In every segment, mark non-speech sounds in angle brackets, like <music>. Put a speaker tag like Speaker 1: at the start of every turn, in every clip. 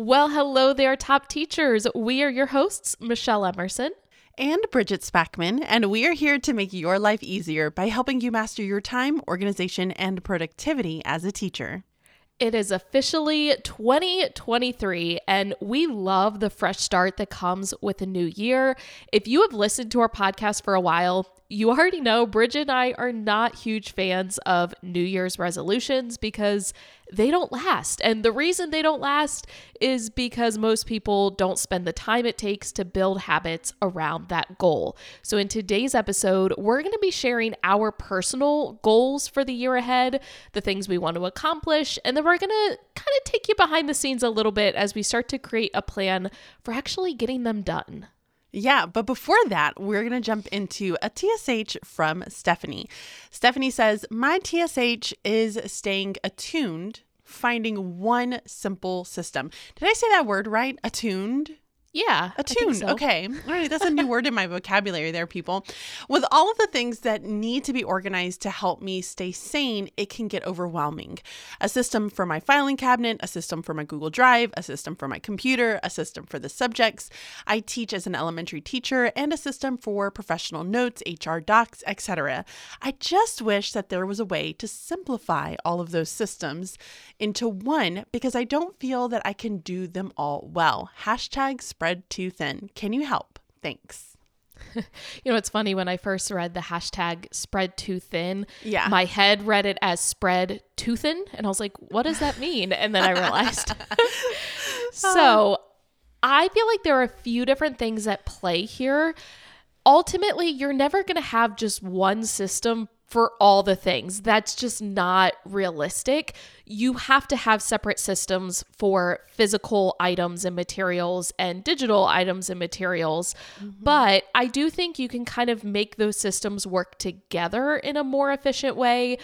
Speaker 1: Well, hello there, top teachers. We are your hosts, Michelle Emerson.
Speaker 2: And Bridget Spackman, and we are here to make your life easier by helping you master your time, organization, and productivity as a teacher.
Speaker 1: It is officially 2023, and we love the fresh start that comes with a new year. If you have listened to our podcast for a while, you already know Bridget and I are not huge fans of New Year's resolutions because they don't last. And the reason they don't last is because most people don't spend the time it takes to build habits around that goal. So, in today's episode, we're going to be sharing our personal goals for the year ahead, the things we want to accomplish, and then we're going to kind of take you behind the scenes a little bit as we start to create a plan for actually getting them done.
Speaker 2: Yeah, but before that, we're going to jump into a TSH from Stephanie. Stephanie says, My TSH is staying attuned, finding one simple system. Did I say that word right? Attuned?
Speaker 1: Yeah.
Speaker 2: Attuned. So. Okay. <laughs> All right. That's a new word in my vocabulary there, people. With all of the things that need to be organized to help me stay sane, it can get overwhelming. A system for my filing cabinet, a system for my Google Drive, a system for my computer, a system for the subjects I teach as an elementary teacher, and a system for professional notes, HR docs, etc. I just wish that there was a way to simplify all of those systems into one because I don't feel that I can do them all well. Hashtag spread too thin. Can you help? Thanks. <laughs>
Speaker 1: you know, it's funny when I first read the hashtag spread too thin.
Speaker 2: Yeah.
Speaker 1: My head read it as spread too thin. And I was like, what does that mean? And then I realized. <laughs> so I feel like there are a few different things at play here. Ultimately, you're never going to have just one system for all the things. That's just not realistic. You have to have separate systems for physical items and materials and digital items and materials. Mm-hmm. But I do think you can kind of make those systems work together in a more efficient way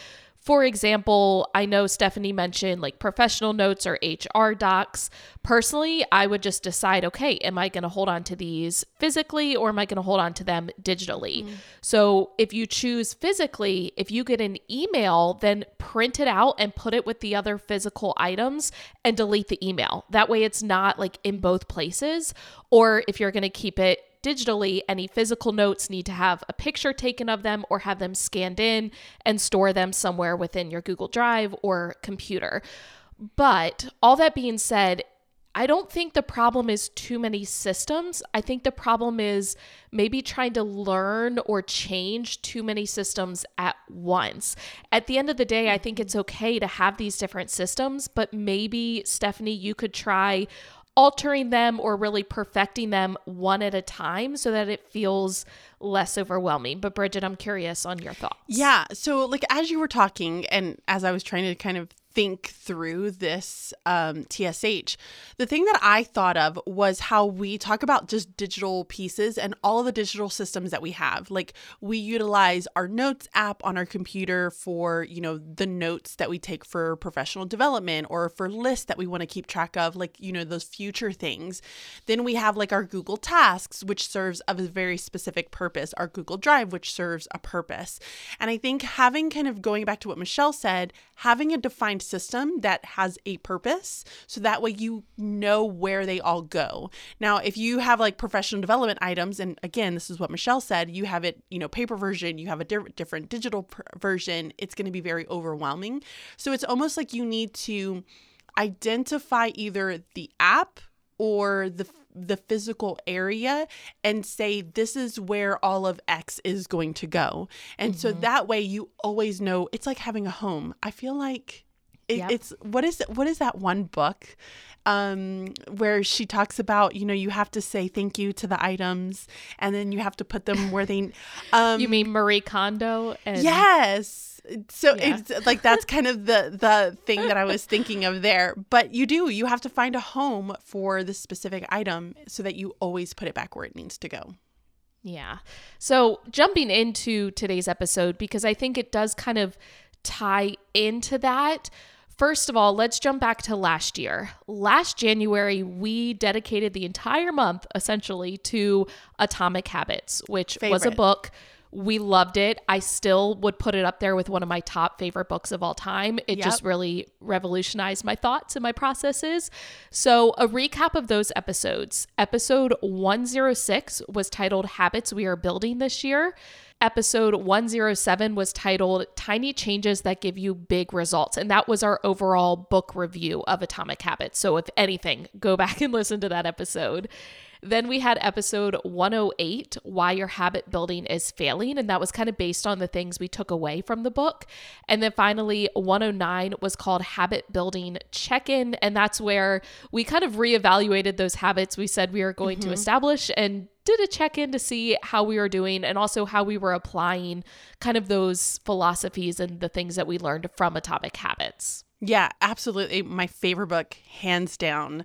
Speaker 1: for example, I know Stephanie mentioned like professional notes or HR docs. Personally, I would just decide okay, am I going to hold on to these physically or am I going to hold on to them digitally? Mm. So if you choose physically, if you get an email, then print it out and put it with the other physical items and delete the email. That way it's not like in both places. Or if you're going to keep it digitally, any physical notes need to have a picture taken of them or have them scanned in and store them somewhere within your Google Drive or computer. But all that being said, I don't think the problem is too many systems. I think the problem is maybe trying to learn or change too many systems at once. At the end of the day, I think it's okay to have these different systems, but maybe, Stephanie, you could try altering them or really perfecting them one at a time so that it feels less overwhelming. But Bridget, I'm curious on your thoughts.
Speaker 2: Yeah. So, like, as you were talking, and as I was trying to kind of think through this um, TSH, the thing that I thought of was how we talk about just digital pieces and all the digital systems that we have. Like we utilize our notes app on our computer for, you know, the notes that we take for professional development or for lists that we want to keep track of, like, you know, those future things. Then we have like our Google Tasks, which serves of a very specific purpose, our Google Drive, which serves a purpose. And I think having kind of going back to what Michelle said, having a defined system that has a purpose so that way you know where they all go. Now, if you have like professional development items, and again, this is what Michelle said, you have it, you know, paper version, you have a di- different digital pr- version, it's going to be very overwhelming. So it's almost like you need to identify either the app or the the physical area and say this is where all of x is going to go and mm-hmm. so that way you always know it's like having a home i feel like it, yep. it's what is what is that one book um, where she talks about you know you have to say thank you to the items and then you have to put them where they <laughs>
Speaker 1: um, you mean marie kondo
Speaker 2: and yes so yeah. it's like that's kind of the the thing that i was thinking of there but you do you have to find a home for the specific item so that you always put it back where it needs to go
Speaker 1: yeah so jumping into today's episode because i think it does kind of tie into that First of all, let's jump back to last year. Last January, we dedicated the entire month essentially to Atomic Habits, which Favorite. was a book We loved it. I still would put it up there with one of my top favorite books of all time. It
Speaker 2: Yep.
Speaker 1: just really revolutionized my thoughts and my processes. So, a recap of those episodes. Episode 106 was titled Habits We Are Building This Year. Episode 107 was titled Tiny Changes That Give You Big Results. And that was our overall book review of Atomic Habits. So, if anything, go back and listen to that episode. Then we had episode 108, Why Your Habit Building is Failing. And that was kind of based on the things we took away from the book. And then finally, 109 was called Habit Building Check In. And that's where we kind of reevaluated those habits we said we were going to mm-hmm. establish and did a check in to see how we were doing and also how we were applying kind of those philosophies and the things that we learned from Atomic Habits.
Speaker 2: Yeah, absolutely. My favorite book, hands down.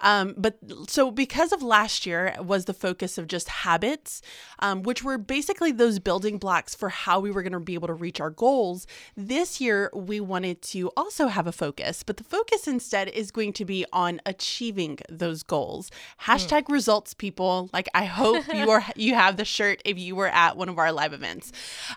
Speaker 2: Um, but so because of last year was the focus of just habits, um, which were basically those building blocks for how we were going to be able to reach our goals. This year we wanted to also have a focus, but the focus instead is going to be on achieving those goals. Hashtag results, people. Like I hope you are <laughs> you have the shirt if you were at one of our live events.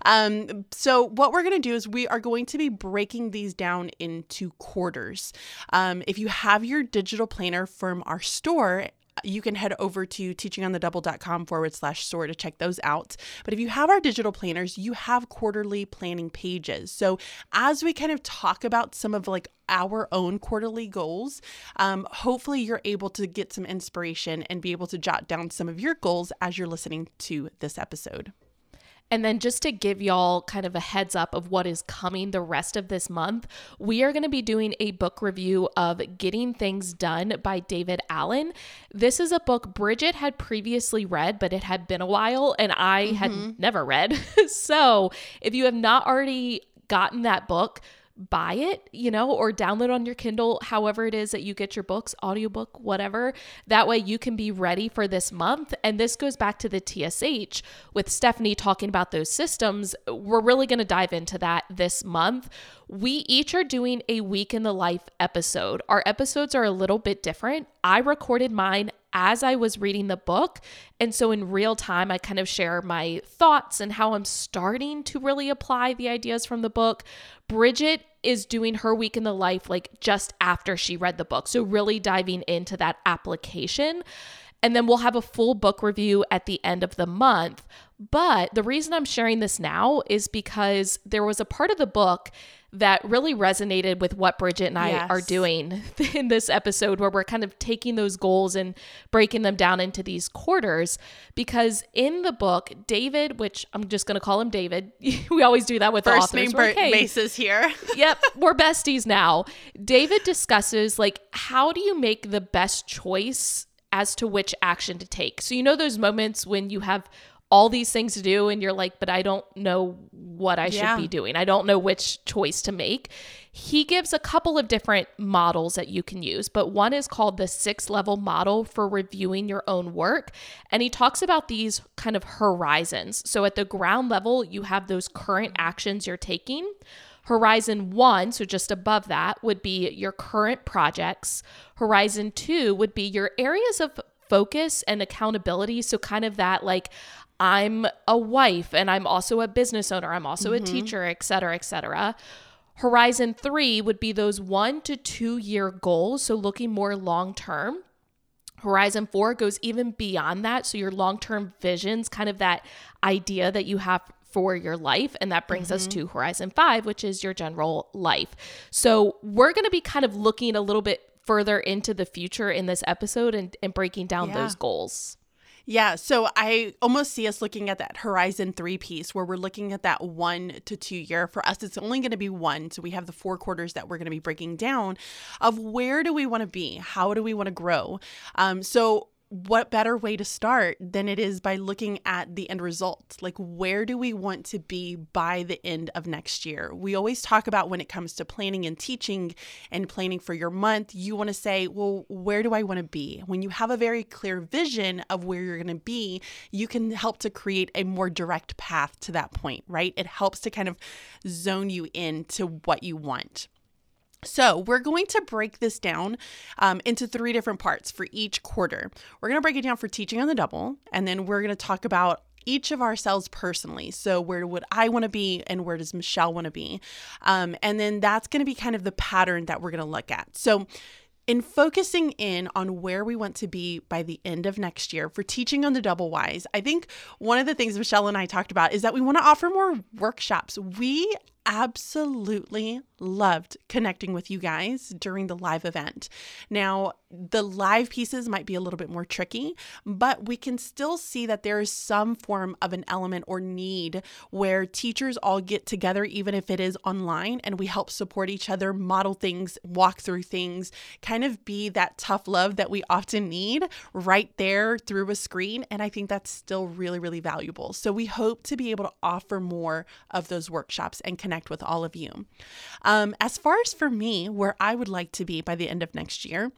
Speaker 2: Um, so what we're going to do is we are going to be breaking these down into quarters. Um, if you have your digital planner our store, you can head over to teachingonthedouble.com forward slash store to check those out. But if you have our digital planners, you have quarterly planning pages. So as we kind of talk about some of like our own quarterly goals, um, hopefully you're able to get some inspiration and be able to jot down some of your goals as you're listening to this episode.
Speaker 1: And then just to give y'all kind of a heads up of what is coming the rest of this month, we are going to be doing a book review of Getting Things Done by David Allen. This is a book Bridget had previously read, but it had been a while and I had mm-hmm. never read. <laughs> so if you have not already gotten that book, buy it, you know, or download on your Kindle, however it is that you get your books, audiobook, whatever. That way you can be ready for this month. And this goes back to the TSH with Stephanie talking about those systems. We're really going to dive into that this month. We each are doing a week in the life episode. Our episodes are a little bit different. I recorded mine as I was reading the book. And so in real time, I kind of share my thoughts and how I'm starting to really apply the ideas from the book. Bridget is doing her week in the life like just after she read the book. So really diving into that application. And then we'll have a full book review at the end of the month. But the reason I'm sharing this now is because there was a part of the book that really resonated with what Bridget and I
Speaker 2: Yes.
Speaker 1: are doing <laughs> in this episode, where we're kind of taking those goals and breaking them down into these quarters. Because in the book, David, which I'm just going to call him David, <laughs> we always do that with
Speaker 2: First
Speaker 1: authors.
Speaker 2: name br-
Speaker 1: okay
Speaker 2: basis here. <laughs>
Speaker 1: yep, we're besties now. David discusses like how do you make the best choice as to which action to take. So you know those moments when you have all these things to do and you're like, but I don't know what I
Speaker 2: Yeah.
Speaker 1: should be doing. I don't know which choice to make. He gives a couple of different models that you can use, but one is called the six level model for reviewing your own work. And he talks about these kind of horizons. So at the ground level, you have those current actions you're taking. Horizon one, so just above that, would be your current projects. Horizon two would be your areas of focus and accountability. So, kind of that like, I'm a wife and I'm also a business owner, I'm also a mm-hmm. teacher, et cetera, et cetera. Horizon three would be those one to two year goals. So, looking more long term. Horizon 4 goes even beyond that. So, your long term visions, kind of that idea that you have for your life. And that brings us to Horizon 5, which is your general life. So, we're going to be kind of looking a little bit further into the future in this episode and, and breaking down
Speaker 2: Yeah.
Speaker 1: those goals.
Speaker 2: Yeah, so I almost see us looking at that Horizon 3 piece where we're looking at that one to two year. For us, it's only going to be one. So we have the four quarters that we're going to be breaking down of where do we want to be? How do we want to grow? Um, so what better way to start than it is by looking at the end result? Like, where do we want to be by the end of next year? We always talk about when it comes to planning and teaching and planning for your month, you want to say, well, where do I want to be? When you have a very clear vision of where you're going to be, you can help to create a more direct path to that point, right? It helps to kind of zone you in to what you want. So, we're going to break this down um, into three different parts for each quarter. We're going to break it down for teaching on the double, and then we're going to talk about each of ourselves personally. So, where would I want to be, and where does Michelle want to be? Um, and then that's going to be kind of the pattern that we're going to look at. So, in focusing in on where we want to be by the end of next year for teaching on the double wise, I think one of the things Michelle and I talked about is that we want to offer more workshops. We absolutely loved connecting with you guys during the live event. Now, the live pieces might be a little bit more tricky, but we can still see that there is some form of an element or need where teachers all get together, even if it is online, and we help support each other, model things, walk through things, kind of be that tough love that we often need right there through a screen. And I think that's still really, really valuable. So we hope to be able to offer more of those workshops and connect with all of you. Um, as far as for me, where I would like to be by the end of next year,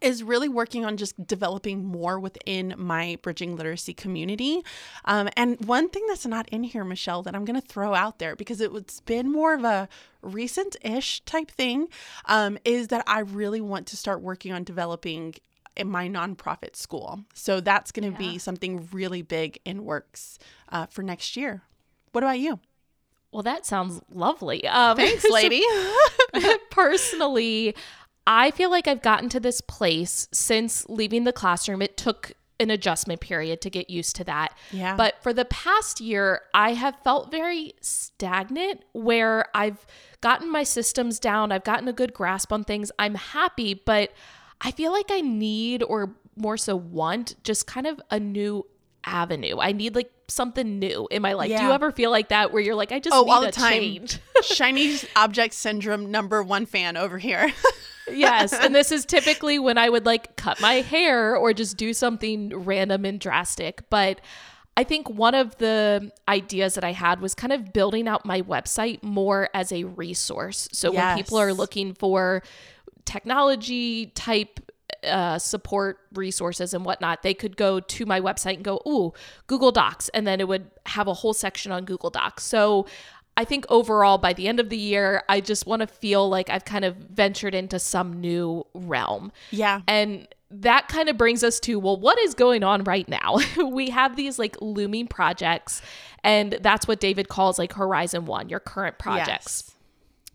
Speaker 2: is really working on just developing more within my bridging literacy community. Um, and one thing that's not in here, Michelle, that I'm going to throw out there because it's been more of a recent ish type thing, um, is that I really want to start working on developing in my nonprofit school. So that's going to yeah. be something really big in works uh, for next year. What about you?
Speaker 1: Well, that sounds lovely. Um,
Speaker 2: Thanks, <laughs> lady. <laughs>
Speaker 1: personally, I feel like I've gotten to this place since leaving the classroom. It took an adjustment period to get used to that.
Speaker 2: Yeah.
Speaker 1: But for the past year, I have felt very stagnant where I've gotten my systems down, I've gotten a good grasp on things. I'm happy, but I feel like I need or more so want just kind of a new avenue. I need like something new in my life. Yeah. Do you ever feel like that where you're like, I just oh, need all the time. change? <laughs> <laughs>
Speaker 2: Shiny object syndrome number one fan over here. <laughs>
Speaker 1: yes. And this is typically when I would like cut my hair or just do something random and drastic. But I think one of the ideas that I had was kind of building out my website more as a resource. So yes. when people are looking for technology type uh, support resources and whatnot, they could go to my website and go, ooh, Google Docs. And then it would have a whole section on Google Docs. So I think overall, by the end of the year, I just want to feel like I've kind of ventured into some new realm.
Speaker 2: Yeah.
Speaker 1: And that kind of brings us to well, what is going on right now? <laughs> we have these like looming projects, and that's what David calls like Horizon One, your current projects. Yes.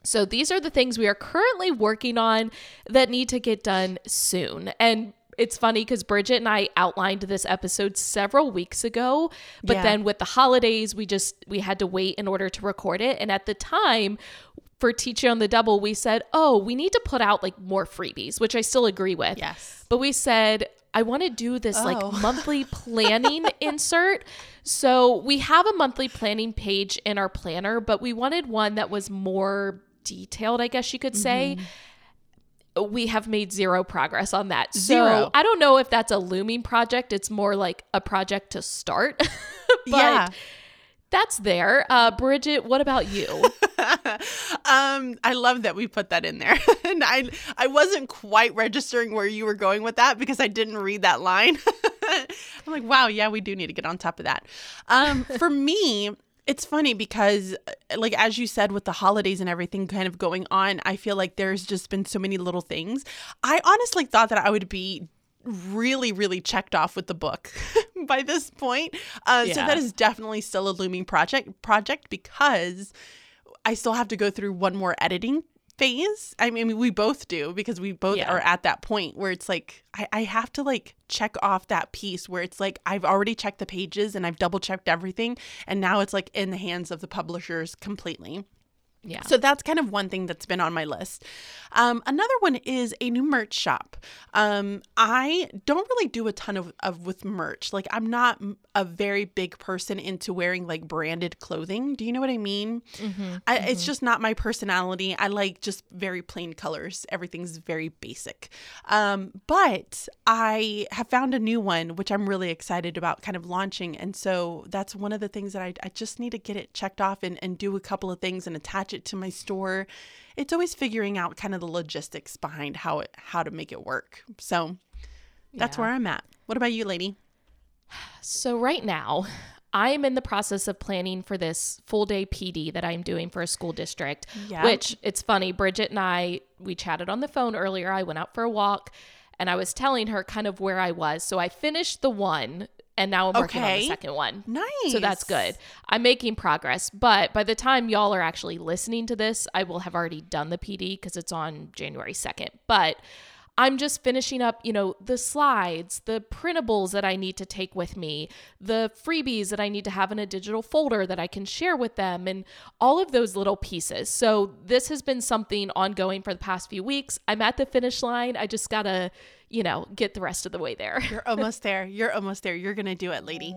Speaker 1: So these are the things we are currently working on that need to get done soon. And it's funny because Bridget and I outlined this episode several weeks ago, but yeah. then with the holidays, we just we had to wait in order to record it. And at the time, for teaching on the double, we said, "Oh, we need to put out like more freebies," which I still agree with.
Speaker 2: Yes.
Speaker 1: But we said, "I want to do this oh. like <laughs> monthly planning insert." So we have a monthly planning page in our planner, but we wanted one that was more detailed, I guess you could say. Mm-hmm. We have made zero progress on that. Zero. So I don't know if that's a looming project. It's more like a project to start. <laughs> but yeah. That's there. Uh, Bridget, what about you? <laughs>
Speaker 2: um, I love that we put that in there. <laughs> and I I wasn't quite registering where you were going with that because I didn't read that line. I'm like, wow, yeah, we do need to get on top of that. Um, for me, it's funny because uh, like as you said with the holidays and everything kind of going on i feel like there's just been so many little things i honestly thought that i would be really really checked off with the book <laughs> by this point uh, yeah. so that is definitely still a looming project project because i still have to go through one more editing phase. I mean, we both do because we both yeah. are at that point where it's like, I, I have to like check off that piece where it's like, I've already checked the pages and I've double checked everything. And now it's like in the hands of the publishers completely.
Speaker 1: Yeah.
Speaker 2: So that's kind of one thing that's been on my list. Um, another one is a new merch shop. Um, I don't really do a ton of, of with merch. Like I'm not a very big person into wearing like branded clothing. Do you know what I mean? Mm-hmm, I, mm-hmm. It's just not my personality. I like just very plain colors. Everything's very basic. Um, but I have found a new one, which I'm really excited about kind of launching. And so that's one of the things that I, I just need to get it checked off and, and do a couple of things and attach it to my store. It's always figuring out kind of the logistics behind how it how to make it work. So that's yeah. where I'm at. What about you, lady?
Speaker 1: So right now, I'm in the process of planning for this full day PD that I'm doing for a school district. Yeah. Which it's funny, Bridget and I we chatted on the phone earlier. I went out for a walk and I was telling her kind of where I was. So I finished the one and now I'm working on the second one.
Speaker 2: Nice.
Speaker 1: So that's good. I'm making progress, but by the time y'all are actually listening to this, I will have already done the PD because it's on January 2nd. But I'm just finishing up, you know, the slides, the printables that I need to take with me, the freebies that I need to have in a digital folder that I can share with them, and all of those little pieces. So this has been something ongoing for the past few weeks. I'm at the finish line. I just gotta, you know, get the rest of the way there.
Speaker 2: You're almost there. You're almost there. You're going to do it, lady.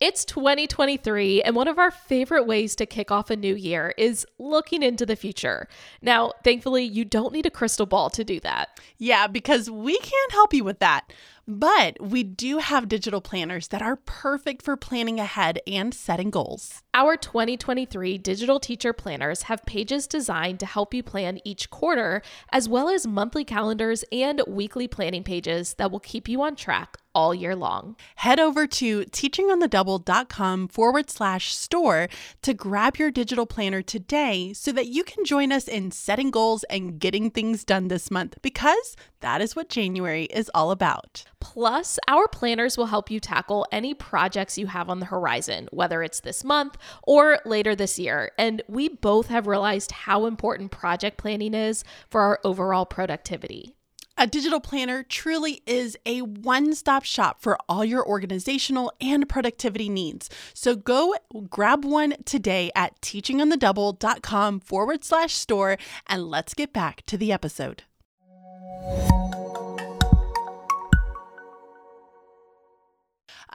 Speaker 1: It's 2023, and one of our favorite ways to kick off a new year is looking into the future. Now, thankfully, you don't need a crystal ball to do that.
Speaker 2: Yeah, because we can't help you with that. But we do have digital planners that are perfect for planning ahead and setting goals.
Speaker 1: Our 2023 digital teacher planners have pages designed to help you plan each quarter, as well as monthly calendars and weekly planning pages that will keep you on track all year long.
Speaker 2: Head over to teachingonthedouble.com forward slash store to grab your digital planner today so that you can join us in setting goals and getting things done this month because that is what January is all about.
Speaker 1: Plus, our planners will help you tackle any projects you have on the horizon, whether it's this month or later this year. And we both have realized how important project planning is for our overall productivity.
Speaker 2: A digital planner truly is a one stop shop for all your organizational and productivity needs. So go grab one today at teachingonthedouble.com forward slash store and let's get back to the episode.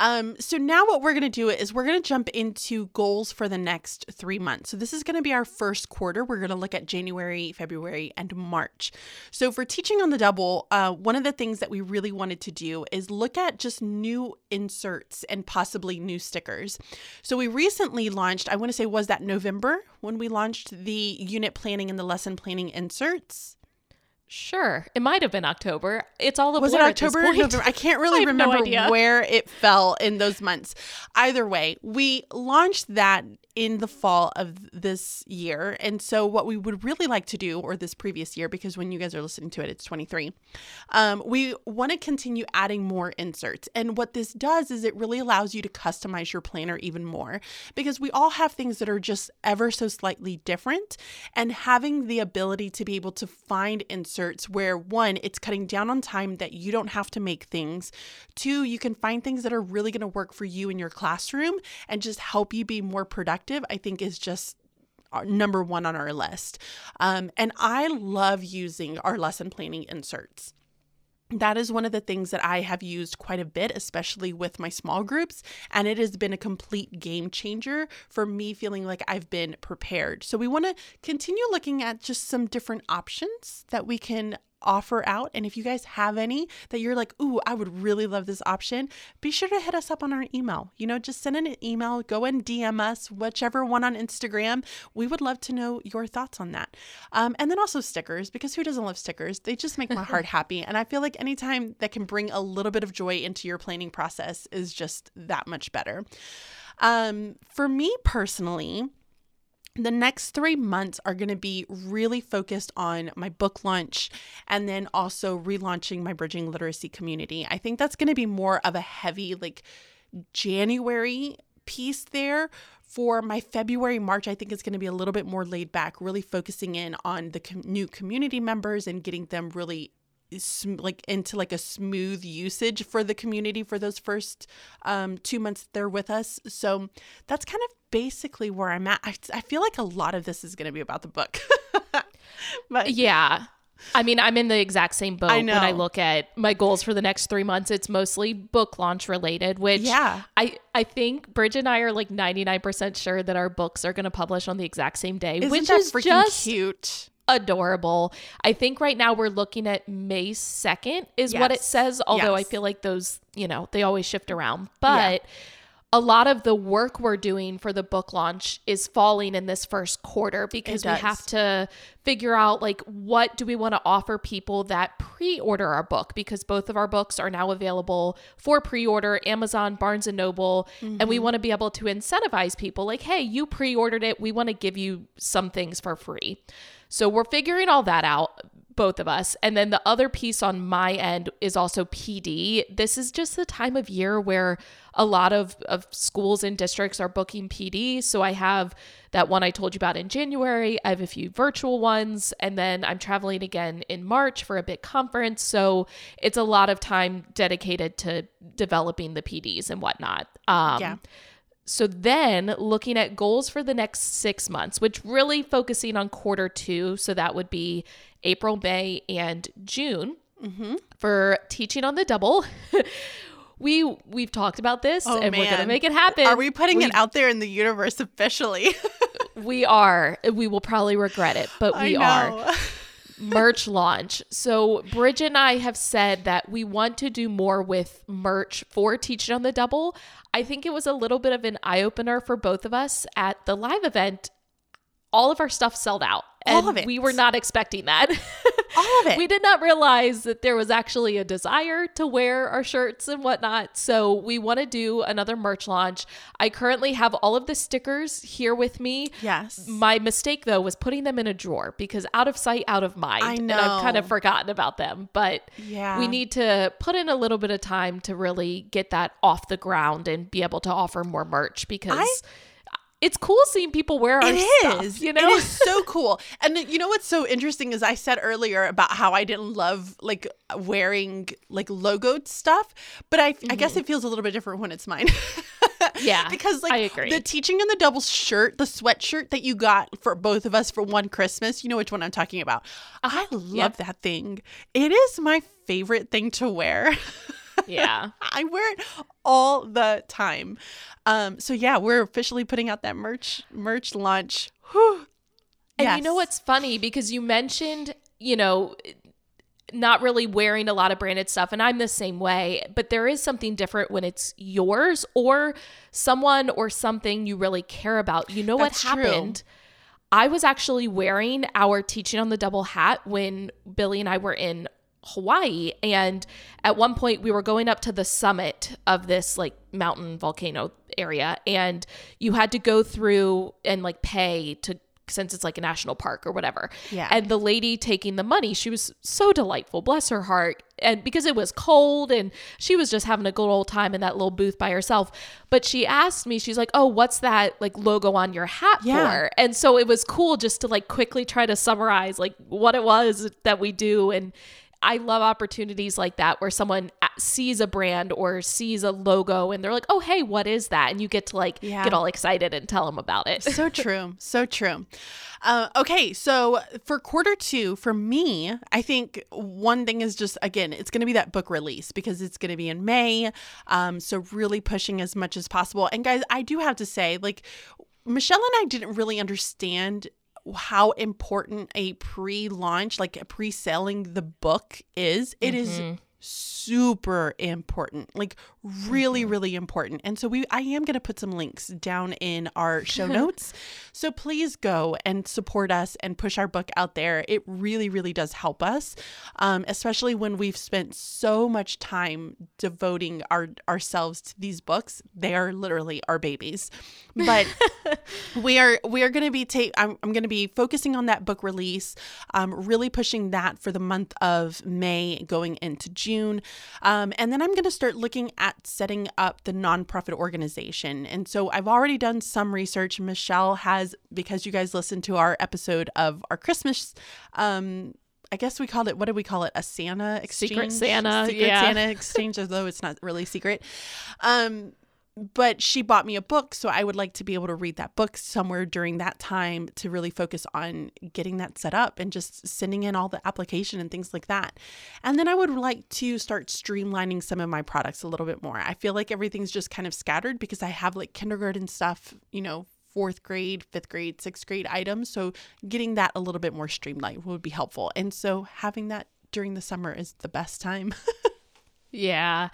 Speaker 2: Um, so now what we're going to do is we're going to jump into goals for the next three months. So this is going to be our first quarter. We're going to look at January, February, and March. So for teaching on the double, uh, one of the things that we really wanted to do is look at just new inserts and possibly new stickers. So we recently launched, I want to say, was that November when we launched the unit planning and the lesson planning inserts?
Speaker 1: Sure, it might have been October. It's all a
Speaker 2: was it
Speaker 1: blur at this
Speaker 2: October or. November? I can't really <laughs>
Speaker 1: no
Speaker 2: remember
Speaker 1: idea.
Speaker 2: where it fell in those months. Either way, we launched that in the fall of this year. And so, what we would really like to do, or this previous year, because when you guys are listening to it, it's 23, um, we want to continue adding more inserts. And what this does is it really allows you to customize your planner even more because we all have things that are just ever so slightly different. And having the ability to be able to find inserts where one, it's cutting down on time that you don't have to make things, two, you can find things that are really going to work for you in your classroom and just help you be more productive, I think is just number one on our list. Um, and I love using our lesson planning inserts. That is one of the things that I have used quite a bit, especially with my small groups. And it has been a complete game changer for me feeling like I've been prepared. So, we want to continue looking at just some different options that we can offer out. And if you guys have any that you're like, ooh, I would really love this option, be sure to hit us up on our email. You know, just send in an email, go and DM us, whichever one on Instagram. We would love to know your thoughts on that. Um, and then also stickers, because who doesn't love stickers? They just make my heart <laughs> happy. And I feel like anytime that can bring a little bit of joy into your planning process is just that much better. Um, for me personally, the next three months are going to be really focused on my book launch and then also relaunching my bridging literacy community. I think that's going to be more of a heavy, like January piece there. For my February, March, I think it's going to be a little bit more laid back, really focusing in on the com- new community members and getting them really sm- like into like a smooth usage for the community for those first um, two months they're with us. So that's kind of basically where I'm at. I, I feel like a lot of this is going to be about the book. <laughs> but
Speaker 1: Yeah. I mean, I'm in the exact same boat
Speaker 2: I
Speaker 1: when I look at my goals for the next three months. It's mostly book launch related, which
Speaker 2: Yeah.
Speaker 1: I, I think Bridge and I are like 99% sure that our books are going to publish on the exact same day,
Speaker 2: isn't
Speaker 1: which
Speaker 2: that
Speaker 1: is
Speaker 2: freaking
Speaker 1: just
Speaker 2: cute?
Speaker 1: Adorable. I think right now we're looking at May 2nd is what it says, although I feel like those, you know, they always shift around. But a lot of the work we're doing for the book launch is falling in this first quarter because we have to figure out like what do we want to offer people that pre-order our book? Because both of our books are now available for pre-order Amazon, Barnes and Noble, and we mm-hmm. want to be able to incentivize people like hey, you pre-ordered it, we want to give you some things for free. So we're figuring all that out. both of us. And then the other piece on my end is also PD. This is just the time of year where a lot of, of schools and districts are booking PD. So I have that one I told you about in January. I have a few virtual ones. And then I'm traveling again in March for a big conference. So it's a lot of time dedicated to developing the PDs and whatnot. Um,
Speaker 2: Yeah.
Speaker 1: So then looking at goals for the next six months, which really focusing on quarter two. So that would be April, May, and June
Speaker 2: Mm-hmm.
Speaker 1: for teaching on the double. <laughs> we we've talked about this
Speaker 2: Oh,
Speaker 1: and we're gonna make it happen.
Speaker 2: Are we putting
Speaker 1: we,
Speaker 2: it out there in the universe officially? <laughs>
Speaker 1: We are. We will probably regret it, but we are. <laughs> merch launch. So Bridget and I have said that we want to do more with merch for Teaching on the Double. I think it was a little bit of an eye opener for both of us at the live event. All of our stuff sold out. And
Speaker 2: All of it.
Speaker 1: we were not expecting that. <laughs>
Speaker 2: All of it.
Speaker 1: we did not realize that there was actually a desire to wear our shirts and whatnot. So we want to do another merch launch. I currently have all of the stickers here with me.
Speaker 2: yes.
Speaker 1: My mistake though was putting them in a drawer because out of sight, out of mind.
Speaker 2: I know.
Speaker 1: And I've kind of forgotten about them. But
Speaker 2: Yeah.
Speaker 1: we need to put in a little bit of time to really get that off the ground and be able to offer more merch because
Speaker 2: I-
Speaker 1: it's cool seeing people wear our
Speaker 2: It
Speaker 1: stuff.
Speaker 2: is.
Speaker 1: You know,
Speaker 2: it is so cool. And you know what's so interesting is I said earlier about how I didn't love like wearing like logoed stuff, but I I guess it feels a little bit different when it's mine.
Speaker 1: Mm-hmm. <laughs> Yeah,
Speaker 2: because like
Speaker 1: I agree.
Speaker 2: the teaching in the double shirt, the sweatshirt that you got for both of us for one Christmas, you know which one I'm talking about. I love
Speaker 1: Uh-huh. Yep.
Speaker 2: that thing. It is my favorite thing to wear. <laughs>
Speaker 1: yeah. <laughs>
Speaker 2: I wear it all the time. Um, so yeah, we're officially putting out that merch merch launch. Whew.
Speaker 1: And you know what's funny because you mentioned, you know, not really wearing a lot of branded stuff and I'm the same way, but there is something different when it's yours or someone or something you really care about. You know
Speaker 2: That's
Speaker 1: what
Speaker 2: true.
Speaker 1: happened? I was actually wearing our teaching on the double hat when Billy and I were in Hawaii and at one point we were going up to the summit of this like mountain volcano area and you had to go through and like pay to since it's like a national park or whatever.
Speaker 2: Yeah.
Speaker 1: And the lady taking the money, she was so delightful, bless her heart. And because it was cold and she was just having a good old time in that little booth by herself. But she asked me, she's like, Oh, what's that like logo on your hat
Speaker 2: Yeah.
Speaker 1: for? And so it was cool just to like quickly try to summarize like what it was that we do. And I love opportunities like that where someone sees a brand or sees a logo and they're like, "Oh, hey, what is that?" And you get to like
Speaker 2: Yeah.
Speaker 1: get all excited and tell them about it.
Speaker 2: so <laughs> true. So true. Uh, okay, so for quarter two, for me, I think one thing is just again, it's going to be that book release because it's going to be in May. Um, so really pushing as much as possible. And guys, I do have to say, like Michelle and I didn't really understand how important a pre-launch, like a pre-selling the book is. It is mm-hmm. Super important like really really important. And so we i am going to put some links down in our <laughs> show notes. So please go and support us and push our book out there. It really really does help us um, especially when we've spent so much time devoting our ourselves to these books. They are literally our babies. But <laughs> we are we are going to be ta- I'm, I'm going to be focusing on that book release um, really pushing that for the month of may going into june um, and then i'm going to start looking at setting up the nonprofit organization and so i've already done some research michelle has because you guys listened to our episode of our christmas um, I guess we called it. What did we call it? A Santa exchange.
Speaker 1: Secret Santa,
Speaker 2: Secret
Speaker 1: yeah.
Speaker 2: Santa <laughs> exchange, although it's not really secret. Um, but she bought me a book so i would like to be able to read that book somewhere during that time to really focus on getting that set up and just sending in all the application and things like that. And then i would like to start streamlining some of my products a little bit more. I feel like everything's just kind of scattered because i have like kindergarten stuff you know fourth grade fifth grade sixth grade items so getting that a little bit more streamlined would be helpful. And so having that during the summer is the best time <laughs>
Speaker 1: Yeah.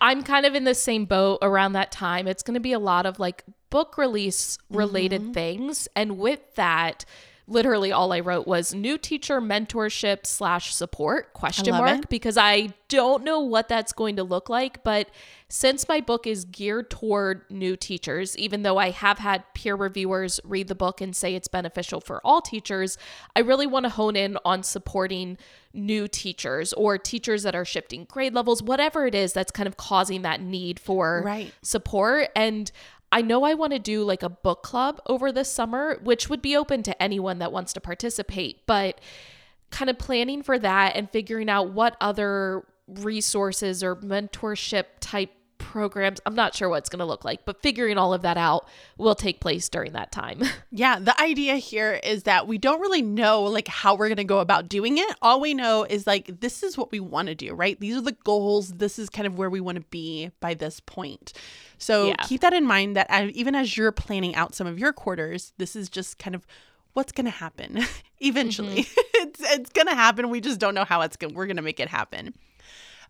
Speaker 1: I'm kind of in the same boat around that time. It's going to be a lot of like book release related mm-hmm. things. And with that, literally all I wrote was new teacher mentorship slash support question mark
Speaker 2: it.
Speaker 1: because I don't know what that's going to look like. But since my book is geared toward new teachers, even though I have had peer reviewers read the book and say it's beneficial for all teachers, I really want to hone in on supporting new teachers or teachers that are shifting grade levels, whatever it is that's kind of causing that need for
Speaker 2: Right.
Speaker 1: support. And I know I want to do like a book club over this summer, which would be open to anyone that wants to participate, but kind of planning for that and figuring out what other resources or mentorship type programs. I'm not sure what it's going to look like, but figuring all of that out will take place during that time. <laughs>
Speaker 2: Yeah, the idea here is that we don't really know like how we're going to go about doing it. All we know is like this is what we want to do, right? These are the goals. This is kind of where we want to be by this point. So
Speaker 1: Yeah.
Speaker 2: keep that in mind that even as you're planning out some of your quarters, this is just kind of what's going to happen <laughs> eventually. Mm-hmm. <laughs> it's it's going to happen. We just don't know how it's going we're going to make it happen.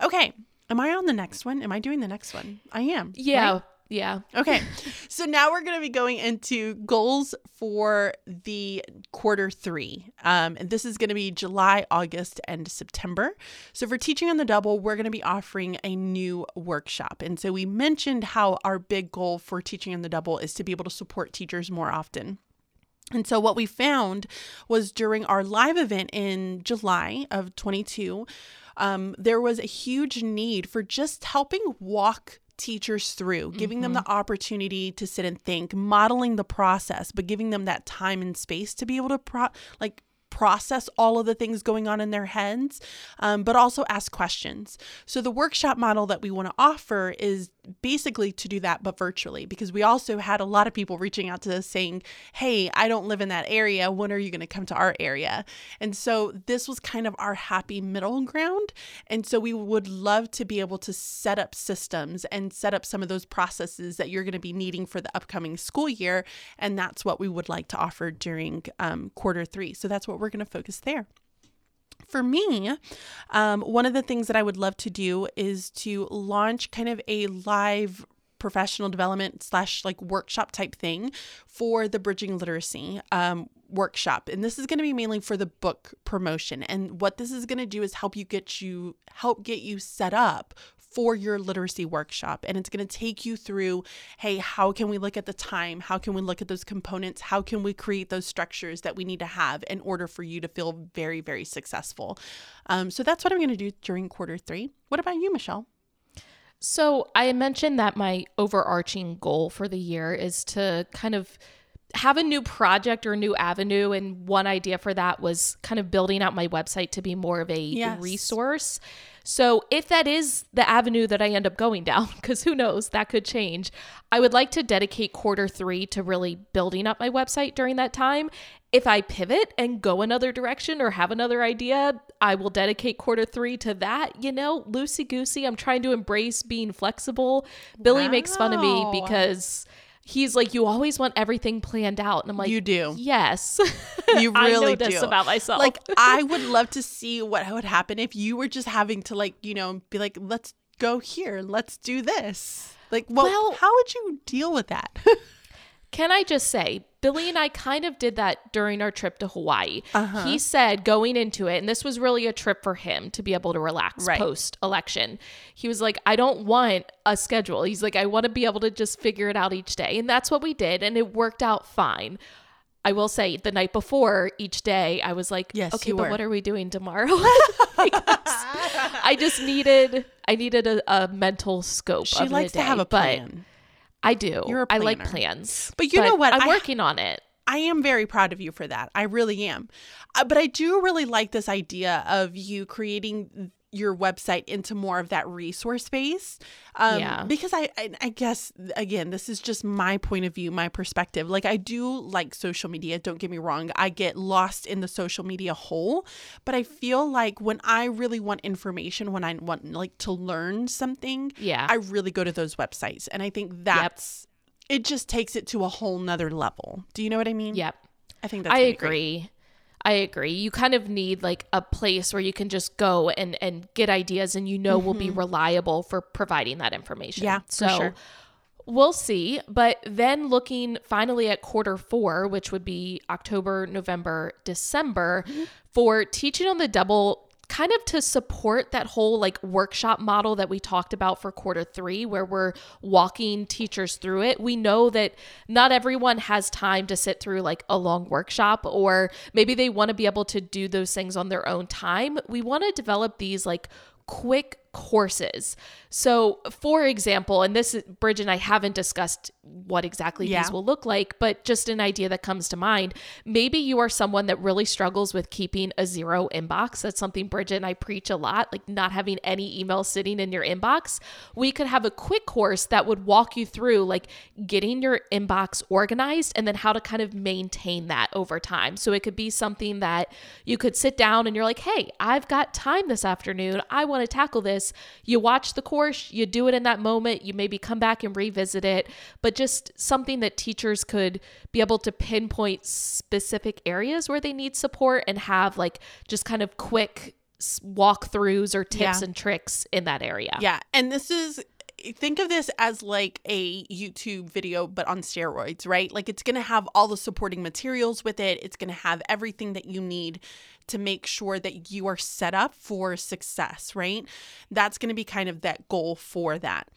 Speaker 2: Okay. Am I on the next one? Am I doing the next one? I am.
Speaker 1: yeah.
Speaker 2: right?
Speaker 1: Yeah.
Speaker 2: Okay. <laughs> so now we're going to be going into goals for the quarter three. Um, and this is going to be July, August, and September. So for Teaching on the Double, we're going to be offering a new workshop. And so we mentioned how our big goal for Teaching on the Double is to be able to support teachers more often. And so what we found was during our live event in July of 22, um, there was a huge need for just helping walk teachers through, giving them the opportunity to sit and think, modeling the process, but giving them that time and space to be able to pro- like process all of the things going on in their heads, um, but also ask questions. So, the workshop model that we want to offer is basically to do that, but virtually, because we also had a lot of people reaching out to us saying, Hey, I don't live in that area. When are you going to come to our area? And so, this was kind of our happy middle ground. And so, we would love to be able to set up systems and set up some of those processes that you're going to be needing for the upcoming school year. And that's what we would like to offer during um, quarter three. So, that's what we're going to focus there. For me, um, one of the things that I would love to do is to launch kind of a live professional development slash like workshop type thing for the bridging literacy um, workshop and this is going to be mainly for the book promotion and what this is going to do is help you get you help get you set up for your literacy workshop and it's going to take you through hey how can we look at the time how can we look at those components how can we create those structures that we need to have in order for you to feel very very successful um, so that's what i'm going to do during quarter three what about you michelle
Speaker 1: So I mentioned that my overarching goal for the year is to kind of have a new project or a new avenue. And one idea for that was kind of building out my website to be more of a
Speaker 2: Yes.
Speaker 1: resource. So if that is the avenue that I end up going down, <laughs> because who knows, that could change, I would like to dedicate quarter three to really building up my website during that time. If I pivot and go another direction or have another idea, I will dedicate quarter three to that. You know, loosey goosey. I'm trying to embrace being flexible. Billy makes fun of me because he's like, You always want everything planned out. And I'm like,
Speaker 2: You do.
Speaker 1: Yes. <laughs>
Speaker 2: You <laughs> really do.
Speaker 1: about myself.
Speaker 2: Like <laughs> I would love to see what would happen if you were just having to like, you know, be like, let's go here, let's do this. Like, well,
Speaker 1: Well-
Speaker 2: how would you deal with that?
Speaker 1: Can I just say, Billy and I kind of did that during our trip to Hawaii.
Speaker 2: Uh-huh.
Speaker 1: He said going into it, and this was really a trip for him to be able to relax
Speaker 2: Right.
Speaker 1: post election. He was like, I don't want a schedule. He's like, I want to be able to just figure it out each day. And that's what we did. And it worked out fine. I will say the night before each day, I was like,
Speaker 2: Yes,
Speaker 1: okay, but
Speaker 2: were.
Speaker 1: what are we doing tomorrow? <laughs> <laughs> I just needed, I needed a, a mental scope.
Speaker 2: she
Speaker 1: of
Speaker 2: likes
Speaker 1: the
Speaker 2: to have
Speaker 1: day,
Speaker 2: a
Speaker 1: but
Speaker 2: plan.
Speaker 1: I do.
Speaker 2: You're a
Speaker 1: I like plans.
Speaker 2: But you know what?
Speaker 1: I'm
Speaker 2: I-
Speaker 1: working on it.
Speaker 2: I am very proud of you for that. I really am. Uh, but I do really like this idea of you creating your website into more of that resource space. Um,
Speaker 1: Yeah.
Speaker 2: Because I, I, I guess, again, this is just my point of view, my perspective. Like, I do like social media. Don't get me wrong. I get lost in the social media hole. But I feel like when I really want information, when I want like to learn something,
Speaker 1: Yeah.
Speaker 2: I really go to those websites. And I think that's. It just takes it to a whole nother level. Do you know what I mean?
Speaker 1: Yep.
Speaker 2: I think that's
Speaker 1: I
Speaker 2: great.
Speaker 1: I agree. You kind of need like a place where you can just go and and get ideas and you know will be reliable for providing that information.
Speaker 2: Mm-hmm. Yeah,
Speaker 1: So
Speaker 2: sure.
Speaker 1: we'll see. But then looking finally at quarter four, which would be October, November, December, for teaching on the double kind of to support that whole like workshop model that we talked about for quarter three, where we're walking teachers through it. We know that not everyone has time to sit through like a long workshop, or maybe they want to be able to do those things on their own time. We want to develop these like quick courses. So, for example, and this is Bridget and I haven't discussed what exactly
Speaker 2: Yeah.
Speaker 1: these will look like, but just an idea that comes to mind. Maybe you are someone that really struggles with keeping a zero inbox. That's something Bridget and I preach a lot, like not having any email sitting in your inbox. We could have a quick course that would walk you through like getting your inbox organized and then how to kind of maintain that over time. So it could be something that you could sit down and you're like, hey, I've got time this afternoon. I want to tackle this. You watch the course, you do it in that moment, you maybe come back and revisit it, but just something that teachers could be able to pinpoint specific areas where they need support and have like just kind of quick walkthroughs or tips
Speaker 2: Yeah.
Speaker 1: and tricks in that area.
Speaker 2: Yeah. And this is think of this as like a YouTube video but on steroids, right? Like it's going to have all the supporting materials with it. It's going to have everything that you need to make sure that you are set up for success, right? That's going to be kind of that goal for that.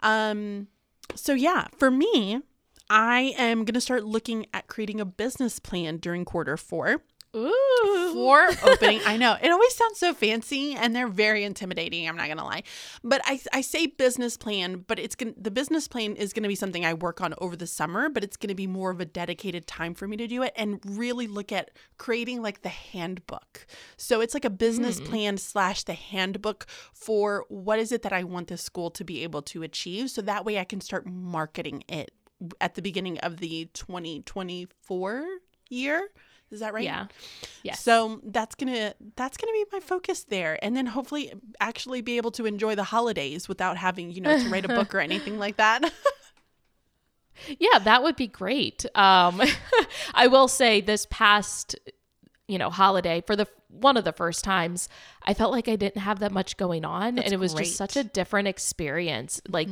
Speaker 2: Um so yeah, for me, I am going to start looking at creating a business plan during quarter 4
Speaker 1: Ooh.
Speaker 2: for opening. I know it always sounds so fancy and they're very intimidating. I'm not gonna lie, but I I say business plan, but it's gonna the business plan is gonna be something I work on over the summer, but it's gonna be more of a dedicated time for me to do it and really look at creating like the handbook. So it's like a business hmm. plan slash the handbook for what is it that I want this school to be able to achieve. So that way I can start marketing it at the beginning of the 2024 year. Is that right?
Speaker 1: Yeah. Yeah.
Speaker 2: So that's gonna that's gonna be my focus there, and then hopefully actually be able to enjoy the holidays without having you know to write a book or anything like that. <laughs>
Speaker 1: Yeah, that would be great. Um, <laughs> I will say this past, you know, holiday for the one of the first times, I felt like I didn't have that much going on, and it was
Speaker 2: great.
Speaker 1: just such a different experience. Like,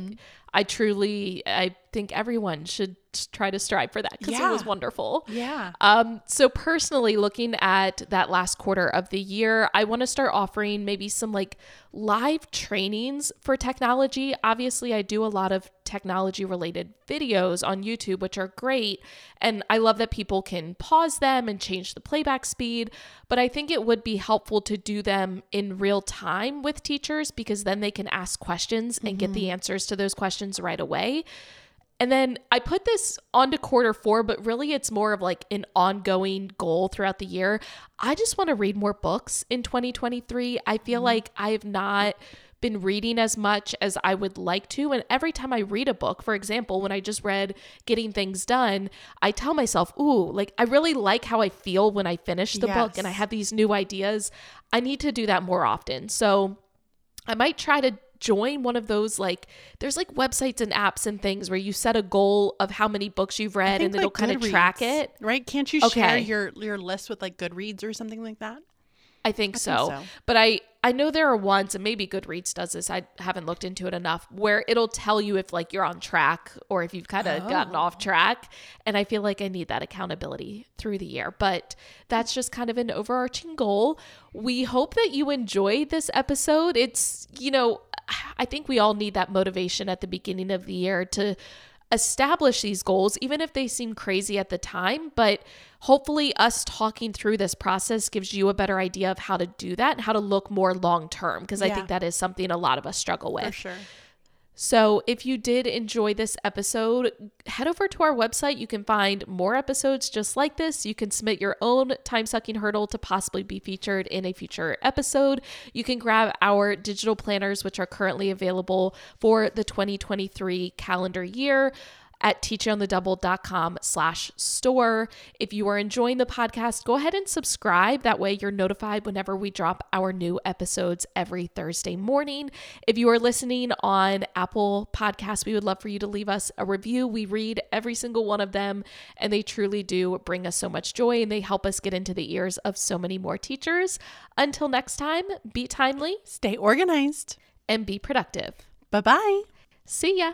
Speaker 1: I truly, I think everyone should try to strive for that because it was wonderful.
Speaker 2: yeah.
Speaker 1: Um, so personally, looking at that last quarter of the year, I want to start offering maybe some like live trainings for technology. Obviously, I do a lot of technology related videos on YouTube, which are great. And I love that people can pause them and change the playback speed. But I think it would be helpful to do them in real time with teachers because then they can ask questions and get the answers to those questions right away. And then I put this onto quarter four, but really it's more of like an ongoing goal throughout the year. I just want to read more books in 2023. I feel mm-hmm. like I have not been reading as much as I would like to. And every time I read a book, for example, when I just read Getting Things Done, I tell myself, ooh, like I really like how I feel when I finish the book and I have these new ideas. I need to do that more often. So I might try to join one of those like there's like websites and apps and things where you set a goal of how many books you've read
Speaker 2: think
Speaker 1: and it'll kind of track it.
Speaker 2: right? Can't you share your your list with like Goodreads or something like that?
Speaker 1: I think, so.
Speaker 2: so.
Speaker 1: But I I know there are ones and maybe Goodreads does this. I haven't looked into it enough where it'll tell you if like you're on track or if you've kind of oh. gotten off track. And I feel like I need that accountability through the year. But that's just kind of an overarching goal. We hope that you enjoyed this episode. It's, you know, I think we all need that motivation at the beginning of the year to establish these goals, even if they seem crazy at the time. But hopefully, us talking through this process gives you a better idea of how to do that and how to look more long term, because I think that is something a lot of us struggle with.
Speaker 2: For sure.
Speaker 1: So, if you did enjoy this episode, head over to our website. You can find more episodes just like this. You can submit your own time sucking hurdle to possibly be featured in a future episode. You can grab our digital planners, which are currently available for the 2023 calendar year at teachonthedouble.com slash store. If you are enjoying the podcast, go ahead and subscribe. That way you're notified whenever we drop our new episodes every Thursday morning. If you are listening on Apple Podcasts, we would love for you to leave us a review. We read every single one of them, and they truly do bring us so much joy and they help us get into the ears of so many more teachers. Until next time, be timely
Speaker 2: Stay organized.
Speaker 1: and be productive.
Speaker 2: Bye bye.
Speaker 1: See ya.